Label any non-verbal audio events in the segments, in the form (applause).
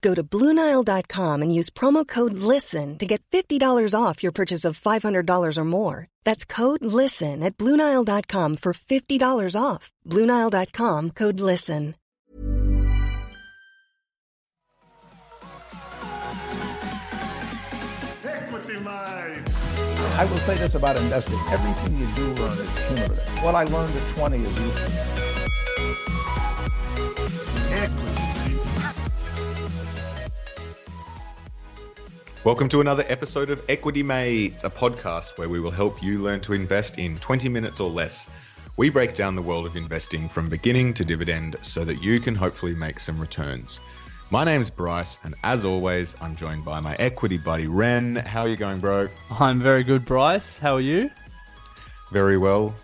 Go to BlueNile.com and use promo code LISTEN to get $50 off your purchase of $500 or more. That's code LISTEN at BlueNile.com for $50 off. BlueNile.com code LISTEN. Equity Mate. I will say this about investing. Everything you do learn is cumulative. What I learned at 20 is useful. Welcome to another episode of Equity Mates, a podcast where we will help you learn to invest in 20 minutes or less. We break down the world of investing from beginning to dividend so that you can hopefully make some returns. My name's Bryce, and as always, I'm joined by my equity buddy Ren. How are you going, bro? I'm very good, Bryce. How are you? Very well.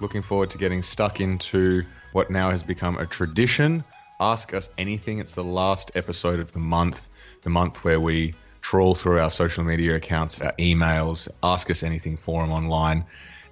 Looking forward to getting stuck into what now has become a tradition. Ask us anything. It's the last episode of the month, the month where we trawl through our social media accounts, our emails, ask us anything forum online,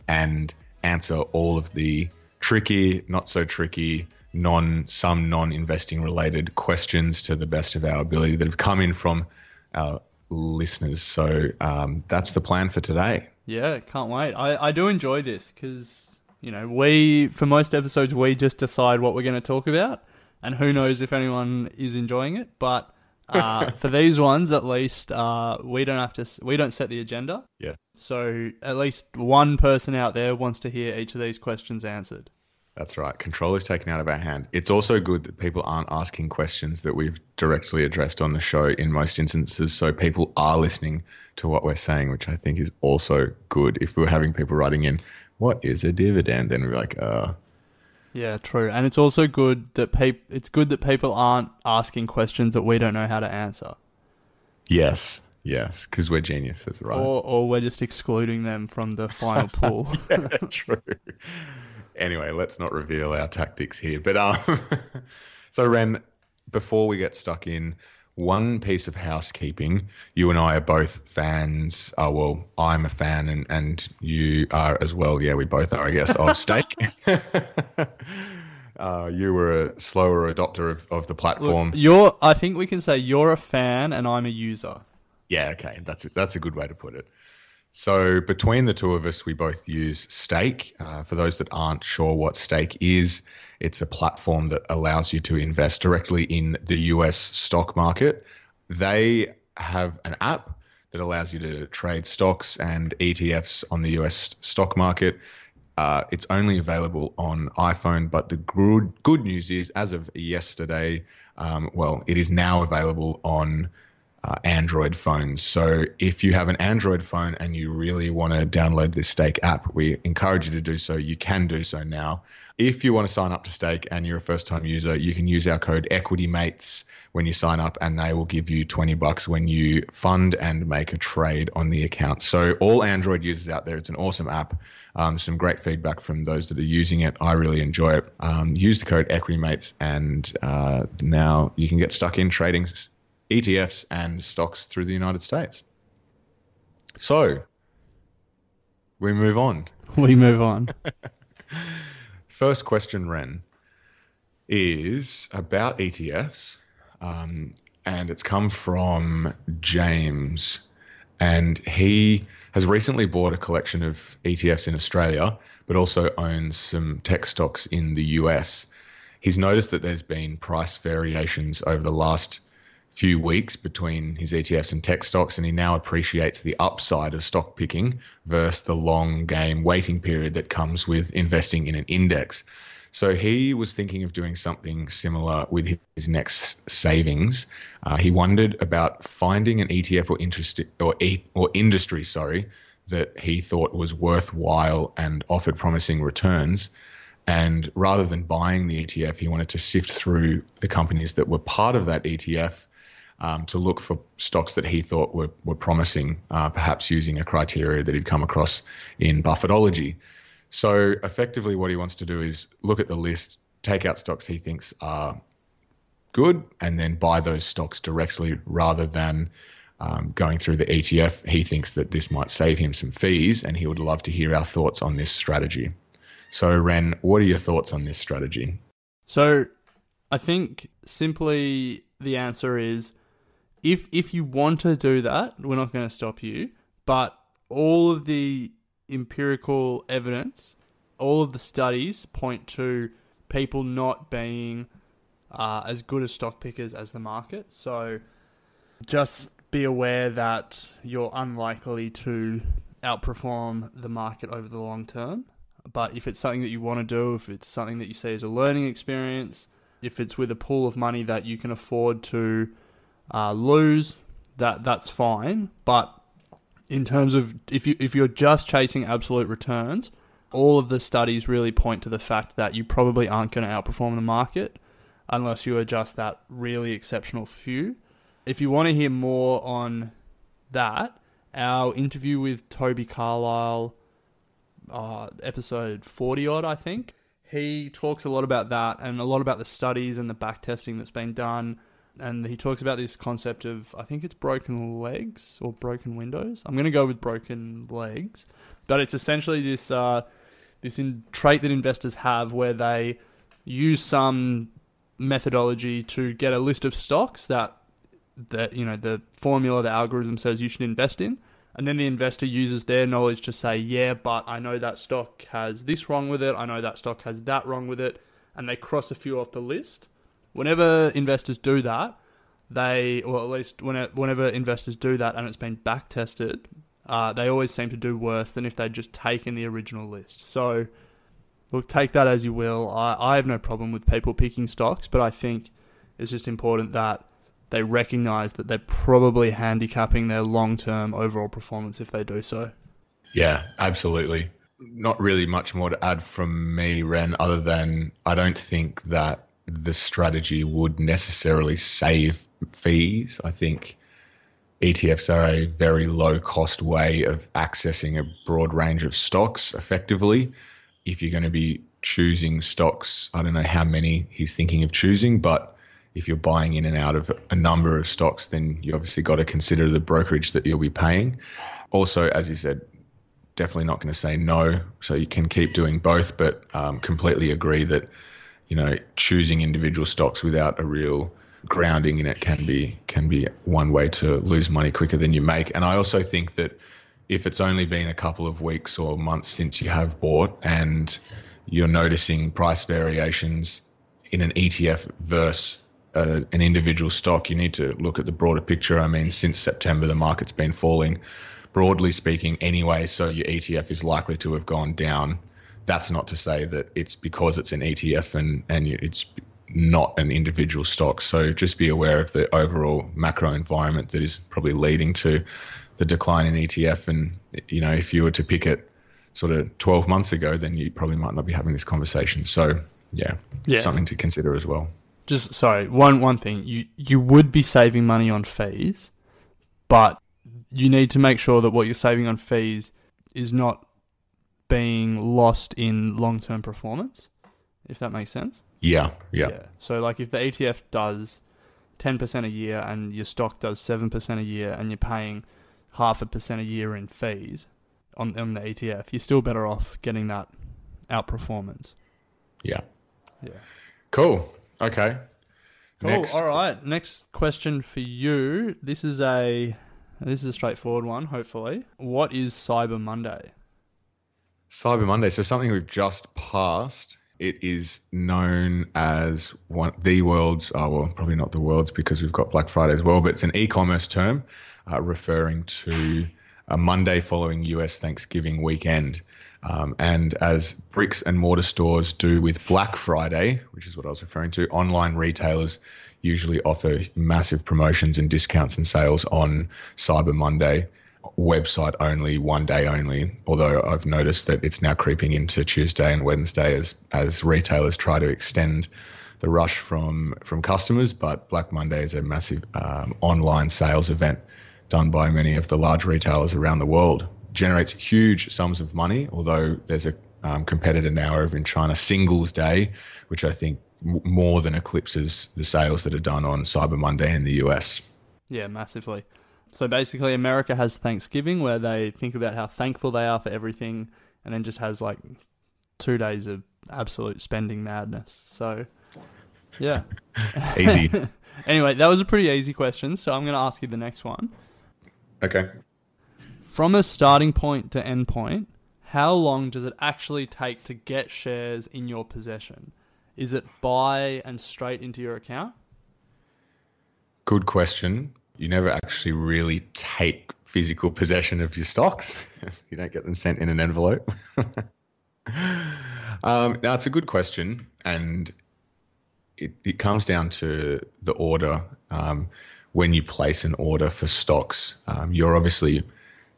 and answer all of the tricky, not so tricky, non some non-investing related questions to the best of our ability that have come in from our listeners. So um, that's the plan for today. Yeah, can't wait. I, I do enjoy this because, you know, we, for most episodes, we just decide what we're going to talk about. And who knows if anyone is enjoying it. But uh, for these ones, at least, uh, we don't have to, we don't set the agenda. Yes. So at least one person out there wants to hear each of these questions answered. That's right. Control is taken out of our hand. It's also good that people aren't asking questions that we've directly addressed on the show in most instances. So people are listening to what we're saying, which I think is also good. If we were having people writing in, what is a dividend? Then we're like, uh, Yeah, true. And it's also good that peop- it's good that people aren't asking questions that we don't know how to answer. yes, yes, because we're geniuses, right? Or, or we're just excluding them from the final (laughs) pool. (laughs) True. Anyway, let's not reveal our tactics here. But um, (laughs) so Ren, before we get stuck in, one piece of housekeeping. You and I are both fans. Oh well, I'm a fan, and and you are as well. Yeah, we both are, I guess, of (laughs) Stake. (laughs) uh, you were a slower adopter of, of the platform. Look, you're. I think we can say you're a fan and I'm a user. Yeah, okay, that's a, that's a good way to put it. So between the two of us, we both use Stake. Uh, for those that aren't sure what Stake is, it's a platform that allows you to invest directly in the US stock market. They have an app that allows you to trade stocks and ETFs on the US stock market. Uh, it's only available on iPhone, but the good good news is, as of yesterday, um, well, it is now available on uh, Android phones. So if you have an Android phone and you really want to download this Stake app, we encourage you to do so. You can do so now. If you want to sign up to Stake and you're a first time user, you can use our code EquityMates when you sign up and they will give you 20 bucks when you fund and make a trade on the account. So all Android users out there, it's an awesome app. Um, some great feedback from those that are using it. I really enjoy it. Um, use the code EquityMates and uh, now you can get stuck in trading ETFs and stocks through the United States. So we move on. (laughs) We move on. (laughs) First question, Ren, is about ETFs, um, and it's come from James, and he has recently bought a collection of ETFs in Australia, but also owns some tech stocks in the US. He's noticed that there's been price variations over the last few weeks between his ETFs and tech stocks, and he now appreciates the upside of stock picking versus the long game waiting period that comes with investing in an index. So he was thinking of doing something similar with his next savings. Uh, he wondered about finding an ETF or interest or or industry, sorry, that he thought was worthwhile and offered promising returns. And rather than buying the ETF, he wanted to sift through the companies that were part of that ETF um, to look for stocks that he thought were, were promising, uh, perhaps using a criteria that he'd come across in Buffettology. So effectively, what he wants to do is look at the list, take out stocks he thinks are good, and then buy those stocks directly rather than um, going through the ETF. He thinks that this might save him some fees, and he would love to hear our thoughts on this strategy. So, Ren, what are your thoughts on this strategy? So, I think simply the answer is if if you want to do that, we're not going to stop you. But all of the empirical evidence, all of the studies point to people not being uh, as good as stock pickers as the market. So just be aware that you're unlikely to outperform the market over the long term. But if it's something that you want to do, if it's something that you see as a learning experience, if it's with a pool of money that you can afford to uh, lose, that that's fine. But in terms of if you if you're just chasing absolute returns, all of the studies really point to the fact that you probably aren't going to outperform the market unless you are just that really exceptional few. If you want to hear more on that, our interview with Toby Carlisle, uh, episode 40 odd, I think, he talks a lot about that and a lot about the studies and the back testing that's been done and he talks about this concept of I think it's broken legs or broken windows. I'm going to go with broken legs, but it's essentially this uh, this in, trait that investors have where they use some methodology to get a list of stocks that that you know the formula the algorithm says you should invest in and then the investor uses their knowledge to say yeah but i know that stock has this wrong with it i know that stock has that wrong with it and they cross a few off the list Whenever investors do that, they, or at least whenever investors do that and it's been back tested, uh, they always seem to do worse than if they'd just taken the original list. So, look, take that as you will. I, I have no problem with people picking stocks, but I think it's just important that they recognize that they're probably handicapping their long term overall performance if they do so. Yeah, absolutely. Not really much more to add from me, Ren, other than I don't think that the strategy would necessarily save fees. I think ETFs are a very low cost way of accessing a broad range of stocks effectively. If you're going to be choosing stocks, I don't know how many he's thinking of choosing, but if you're buying in and out of a number of stocks, then you obviously got to consider the brokerage that you'll be paying. Also, as you said, definitely not going to say no. So you can keep doing both, but um, completely agree that you know, choosing individual stocks without a real grounding in it can be can be one way to lose money quicker than you make. And I also think that if it's only been a couple of weeks or months since you have bought and you're noticing price variations in an ETF versus uh, an individual stock, you need to look at the broader picture. I mean, since September, the market's been falling, broadly speaking, anyway. So your ETF is likely to have gone down that's not to say that it's because it's an ETF and and it's not an individual stock. So just be aware of the overall macro environment that is probably leading to the decline in ETF. And you know, if you were to pick it sort of 12 months ago, then you probably might not be having this conversation. So yeah, something to consider as well. Just sorry, one one thing you you would be saving money on fees, but you need to make sure that what you're saving on fees is not being lost in long term performance, if that makes sense. Yeah, yeah, yeah. So, like, if the ETF does 10% a year and your stock does 7% a year and you're paying half a percent a year in fees on, on the ETF, you're still better off getting that outperformance. Yeah. Yeah. Cool. Okay. Cool. Next. All right. Next question for you. This is a this is a straightforward one, hopefully. What is Cyber Monday? Cyber Monday. So something we've just passed It is known as one the world's, oh well, probably not the world's because we've got Black Friday as well, but it's an e-commerce term uh, referring to a Monday following US Thanksgiving weekend. Um, and as bricks and mortar stores do with Black Friday, which is what I was referring to, online retailers usually offer massive promotions and discounts and sales on Cyber Monday website only, one day only. Although I've noticed that it's now creeping into Tuesday and Wednesday as as retailers try to extend the rush from from customers. But Black Monday is a massive um, online sales event done by many of the large retailers around the world. Generates huge sums of money. Although there's a um, competitor now over in China, Singles Day, which I think more than eclipses the sales that are done on Cyber Monday in the US. Yeah, massively. So basically, America has Thanksgiving where they think about how thankful they are for everything, and then just has like two days of absolute spending madness. So, yeah. (laughs) Easy. (laughs) anyway, that was a pretty easy question. So I'm going to ask you the next one. Okay. From a starting point to end point, how long does it actually take to get shares in your possession? Is it buy and straight into your account? Good question you never actually really take physical possession of your stocks. (laughs) you don't get them sent in an envelope. (laughs) um, now, it's a good question, and it, it comes down to the order. Um, when you place an order for stocks, um, you're obviously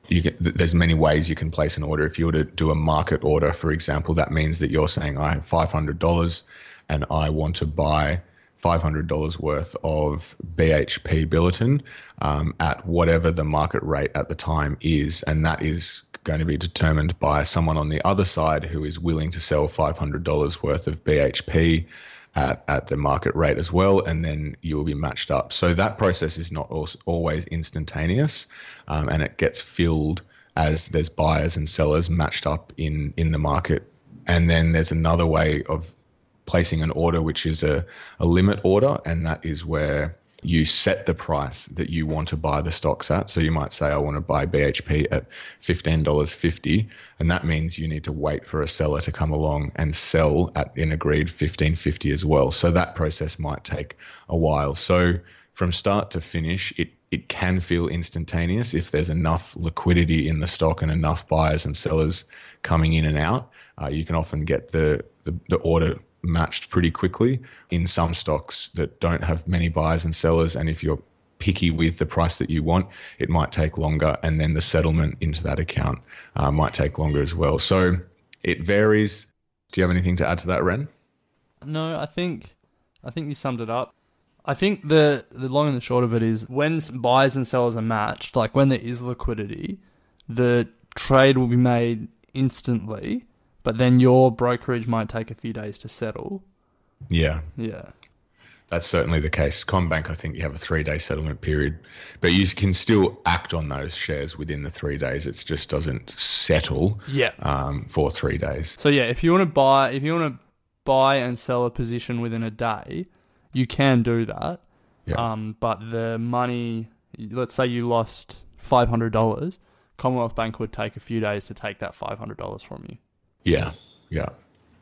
you there's many ways you can place an order. If you were to do a market order, for example, that means that you're saying I have $500 and I want to buy $500 worth of BHP Billiton um, at whatever the market rate at the time is. And that is going to be determined by someone on the other side who is willing to sell $500 worth of BHP at, at the market rate as well. And then you will be matched up. So that process is not always instantaneous um, and it gets filled as there's buyers and sellers matched up in, in the market. And then there's another way of placing an order which is a, a limit order, and that is where you set the price that you want to buy the stocks at. So you might say, I want to buy BHP at $15.50. And that means you need to wait for a seller to come along and sell at an agreed $15.50 as well. So that process might take a while. So from start to finish, it, it can feel instantaneous if there's enough liquidity in the stock and enough buyers and sellers coming in and out. Uh, you can often get the, the, the order matched pretty quickly in some stocks that don't have many buyers and sellers. And if you're picky with the price that you want, it might take longer. And then the settlement into that account uh, might take longer as well. So it varies. Do you have anything to add to that, Ren? No, I think I think you summed it up. I think the the long and the short of it is when buyers and sellers are matched, like when there is liquidity, the trade will be made instantly but then your brokerage might take a few days to settle. Yeah. Yeah. That's certainly the case. CommBank, I think you have a three day settlement period, but you can still act on those shares within the three days. It just doesn't settle yeah. um, for three days. So, yeah, if you want to buy, if you want to buy and sell a position within a day, you can do that. Yeah. Um, but the money, let's say you lost $500, Commonwealth Bank would take a few days to take that $500 from you. Yeah, yeah.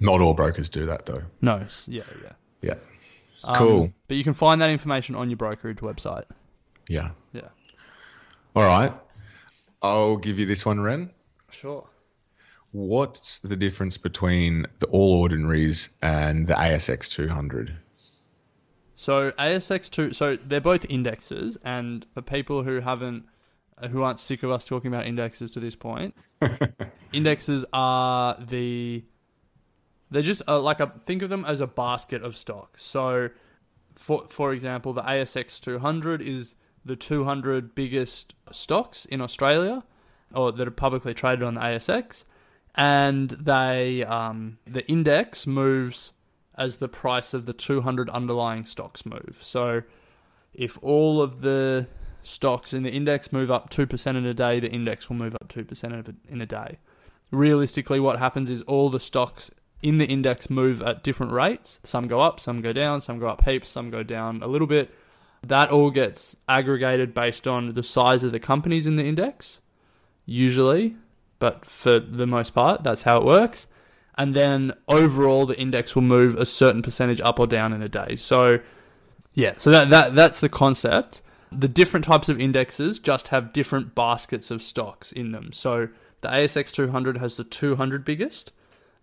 Not all brokers do that though. No, yeah, yeah. Yeah. Um, cool. But you can find that information on your brokerage website. Yeah. Yeah. All right. I'll give you this one, Ren. Sure. What's the difference between the All Ordinaries and the ASX 200? So ASX two, so they're both indexes, and for people who haven't who aren't sick of us talking about indexes to this point, (laughs) indexes are the they're just uh, like a think of them as a basket of stocks. So, for for example, the ASX 200 is the 200 biggest stocks in Australia, or that are publicly traded on the ASX, and they um, the index moves as the price of the 200 underlying stocks move. So, if all of the stocks in the index move up 2% in a day, the index will move up 2% in a day. Realistically, what happens is all the stocks in the index move at different rates. Some go up, some go down, some go up heaps, some go down a little bit. That all gets aggregated based on the size of the companies in the index, usually, but for the most part, that's how it works. and then overall the index will move a certain percentage up or down in a day. So yeah, so that, that that's the concept. The different types of indexes just have different baskets of stocks in them. So the ASX 200 has the 200 biggest.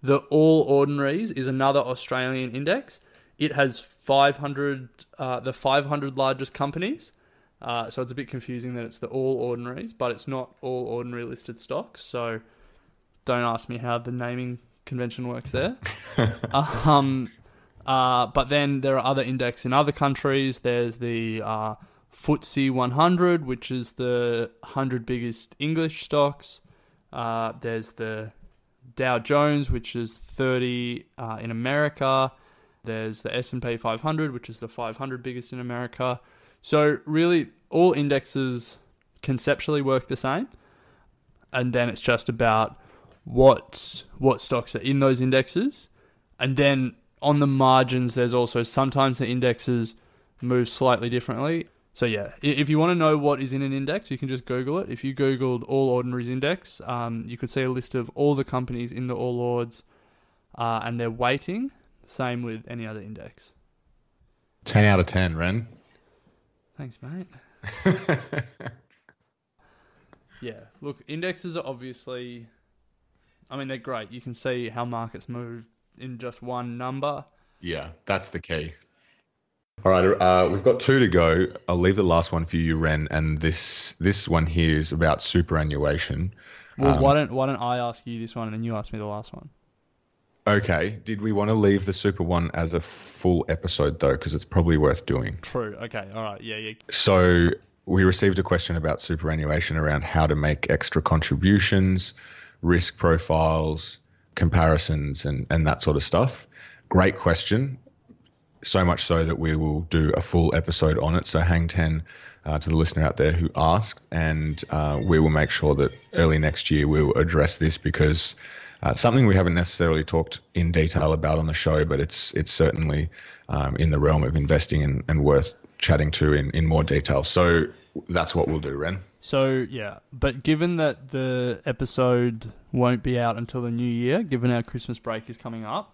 The All Ordinaries is another Australian index. It has 500, uh, the 500 largest companies. Uh, so it's a bit confusing that it's the All Ordinaries, but it's not all ordinary listed stocks. So don't ask me how the naming convention works there. (laughs) um, uh, but then there are other index in other countries. There's the uh, FTSE 100, which is the 100 biggest English stocks. Uh, there's the Dow Jones, which is 30 uh, in America. There's the S&P 500, which is the 500 biggest in America. So really, all indexes conceptually work the same, and then it's just about what what stocks are in those indexes, and then on the margins, there's also sometimes the indexes move slightly differently. So yeah, if you want to know what is in an index, you can just Google it. If you Googled All Ordinaries Index, um, you could see a list of all the companies in the All Ords uh, and their weighting. Same with any other index. 10 out of 10, Ren. Thanks, mate. (laughs) yeah, look, indexes are obviously, I mean, they're great. You can see how markets move in just one number. Yeah, that's the key. All right, uh, we've got two to go. I'll leave the last one for you, Ren, and this this one here is about superannuation. Well, um, why don't why don't I ask you this one and then you ask me the last one? Okay. Did we want to leave the super one as a full episode though, because it's probably worth doing? True. Okay. All right. Yeah. Yeah. So we received a question about superannuation around how to make extra contributions, risk profiles, comparisons, and and that sort of stuff. Great question so much so that we will do a full episode on it. So hang 10 uh, to the listener out there who asked, and uh, we will make sure that early next year we'll address this because uh, something we haven't necessarily talked in detail about on the show, but it's it's certainly um, in the realm of investing and, and worth chatting to in, in more detail. So that's what we'll do, Ren. So yeah, but given that the episode won't be out until the new year, given our Christmas break is coming up,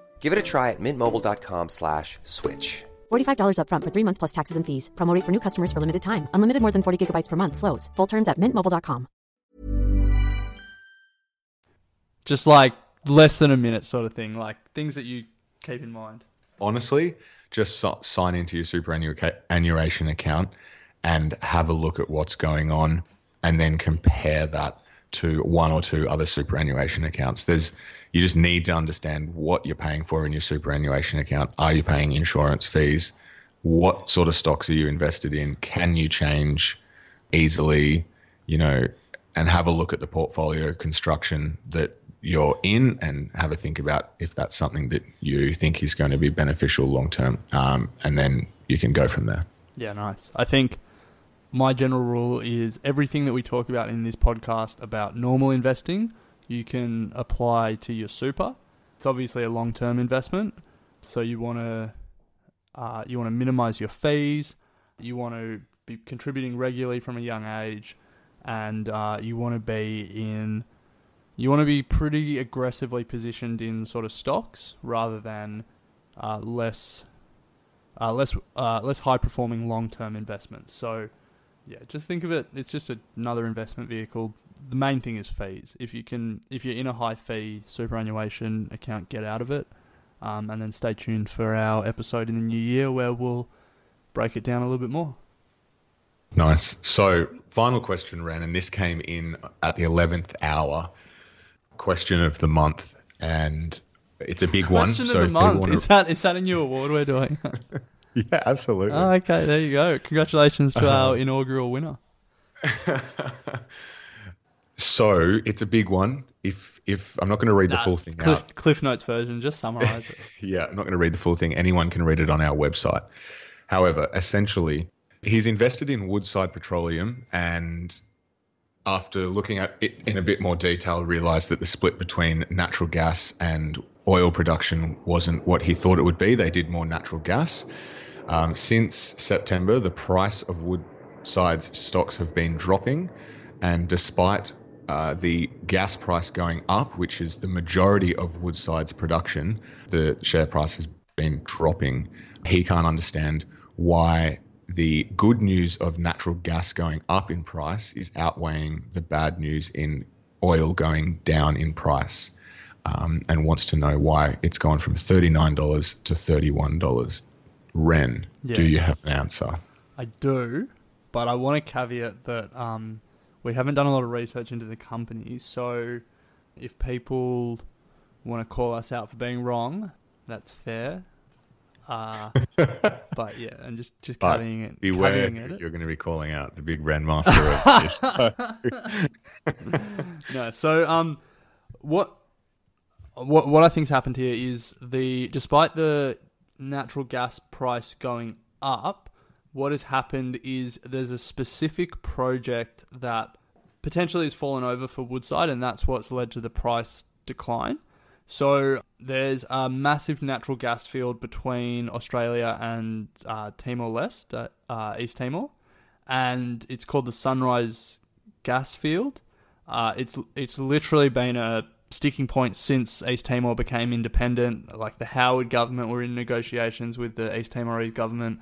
Give it a try at mintmobile.com slash switch. $45 up front for three months plus taxes and fees. Promo for new customers for limited time. Unlimited more than 40 gigabytes per month. Slows. Full terms at mintmobile.com. Just like less than a minute sort of thing. Like things that you keep in mind. Honestly, just so- sign into your superannuation account and have a look at what's going on and then compare that to one or two other superannuation accounts. There's you just need to understand what you're paying for in your superannuation account. Are you paying insurance fees? What sort of stocks are you invested in? Can you change easily? You know, and have a look at the portfolio construction that you're in and have a think about if that's something that you think is going to be beneficial long term. Um, and then you can go from there. Yeah, nice. I think my general rule is everything that we talk about in this podcast about normal investing, you can apply to your super. It's obviously a long term investment, so you want to uh, you want to minimize your fees. You want to be contributing regularly from a young age, and uh, you want to be in you want to be pretty aggressively positioned in sort of stocks rather than uh, less uh, less uh, less high performing long term investments. So yeah, just think of it. It's just another investment vehicle the main thing is fees. If you can, if you're in a high fee superannuation account, get out of it, um, and then stay tuned for our episode in the new year where we'll break it down a little bit more. Nice. So, final question, Ren, and this came in at the 11th hour. Question of the month, and it's a big one. Question so of if the month is that is that a new award we're doing? (laughs) (laughs) Yeah, absolutely. oh, okay, there you go. Congratulations to our uh-huh. inaugural winner. So it's a big one. If if I'm not going to read the full thing Cliff, out, Cliff Notes version, just summarize it. (laughs) yeah, I'm not going to read the full thing. Anyone can read it on our website. However, essentially, he's invested in Woodside Petroleum, and after looking at it in a bit more detail, realized that the split between natural gas and oil production wasn't what he thought it would be. They did more natural gas. Um, since September, the price of Woodside's stocks have been dropping, and despite uh, the gas price going up, which is the majority of Woodside's production, the share price has been dropping. He can't understand why the good news of natural gas going up in price is outweighing the bad news in oil going down in price, um, and wants to know why it's gone from $39 to $31. Ren, do you have an answer? I do, but I want to caveat that um, we haven't done a lot of research into the company. So if people want to call us out for being wrong, that's fair. Uh, (laughs) but yeah, and just just But caveating it. beware, it. you're going to be calling out the big Ren master of this. (laughs) no. So um, what what what I think's happened here is the despite the natural gas price going up, what has happened is there's a specific project that potentially has fallen over for Woodside, and that's what's led to the price decline. So there's a massive natural gas field between Australia and uh, Timor Leste, uh, uh, East Timor, and it's called the Sunrise Gas Field. Uh, it's it's literally been a sticking point since East Timor became independent. Like the Howard government were in negotiations with the East Timorese government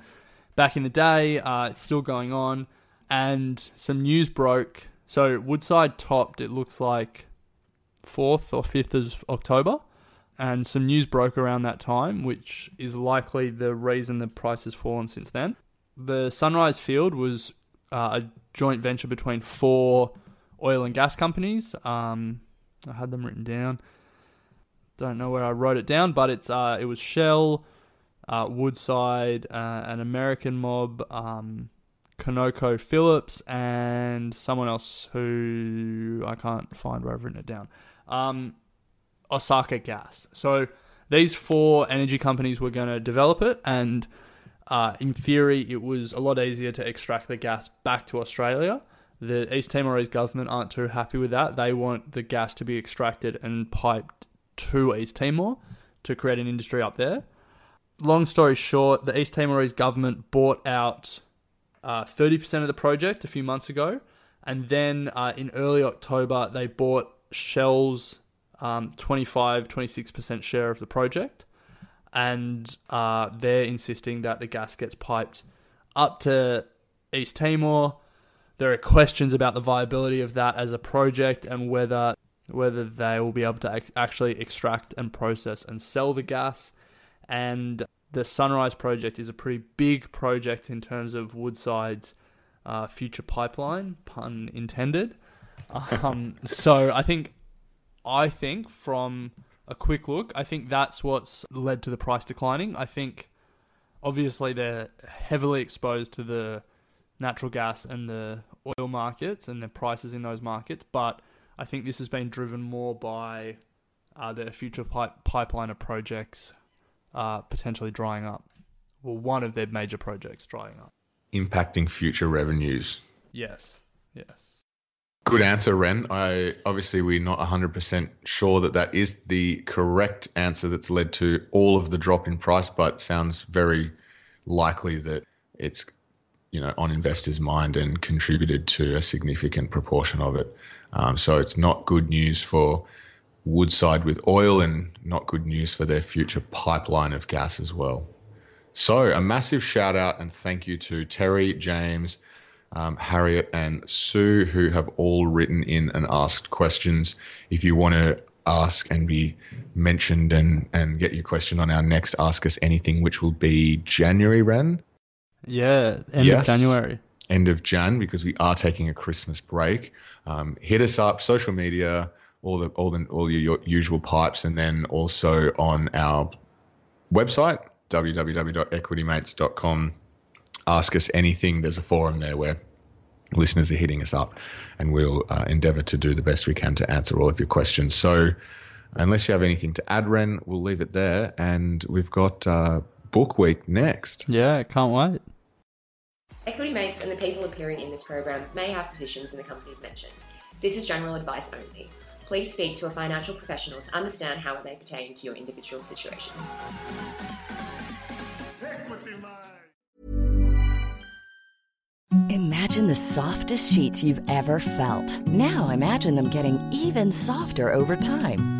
back in the day. Uh, it's still going on, and some news broke. So Woodside topped. It looks like fourth or fifth of October, and some news broke around that time, which is likely the reason the price has fallen since then. The Sunrise Field was uh, a joint venture between four oil and gas companies. Um, I had them written down. Don't know where I wrote it down, but it's uh, it was Shell, uh, Woodside, uh, an American mob, um, Conoco Phillips, and someone else who I can't find where I've written it down. Um, Osaka Gas. So these four energy companies were going to develop it, and uh, in theory, it was a lot easier to extract the gas back to Australia. The East Timorese government aren't too happy with that. They want the gas to be extracted and piped to East Timor to create an industry up there. Long story short, the East Timorese government bought out uh, 30% of the project a few months ago, and then uh, in early October, they bought Shell's um, 25 26% share of the project and uh, they're insisting that the gas gets piped up to East Timor. There are questions about the viability of that as a project and whether whether they will be able to ex- actually extract and process and sell the gas. And the Sunrise project is a pretty big project in terms of Woodside's uh, future pipeline, pun intended. (laughs) Um, so I think I think from a quick look, I think that's what's led to the price declining. I think obviously they're heavily exposed to the natural gas and the oil markets and the prices in those markets, but I think this has been driven more by uh, their future pipe- pipeline of projects uh, potentially drying up. Well, one of their major projects drying up. Impacting future revenues. Yes, yes. Good answer, Ren. I obviously we're not 100% sure that that is the correct answer that's led to all of the drop in price, but sounds very likely that it's you know on investors' mind and contributed to a significant proportion of it. Um, so it's not good news for Woodside with oil, and not good news for their future pipeline of gas as well. So a massive shout out and thank you to Terry, James, um, Harriet and Sue, who have all written in and asked questions. If you want to ask and be mentioned and, and get your question on our next Ask Us Anything, which will be January, Ren? Yeah, end Yes. of January. End of Jan, because we are taking a Christmas break. Um, hit us up, social media, all the all the all your, your usual pipes, and then also on our website www.equitymates.com. Ask us anything. There's a forum there where listeners are hitting us up, and we'll uh, endeavour to do the best we can to answer all of your questions. So, unless you have anything to add, Ren, we'll leave it there, and we've got uh, book week next. Yeah, can't wait. Equity Mates and the people appearing in this program may have positions in the companies mentioned. This is general advice only. Please speak to a financial professional to understand how it may pertain to your individual situation. Imagine the softest sheets you've ever felt. Now imagine them getting even softer over time.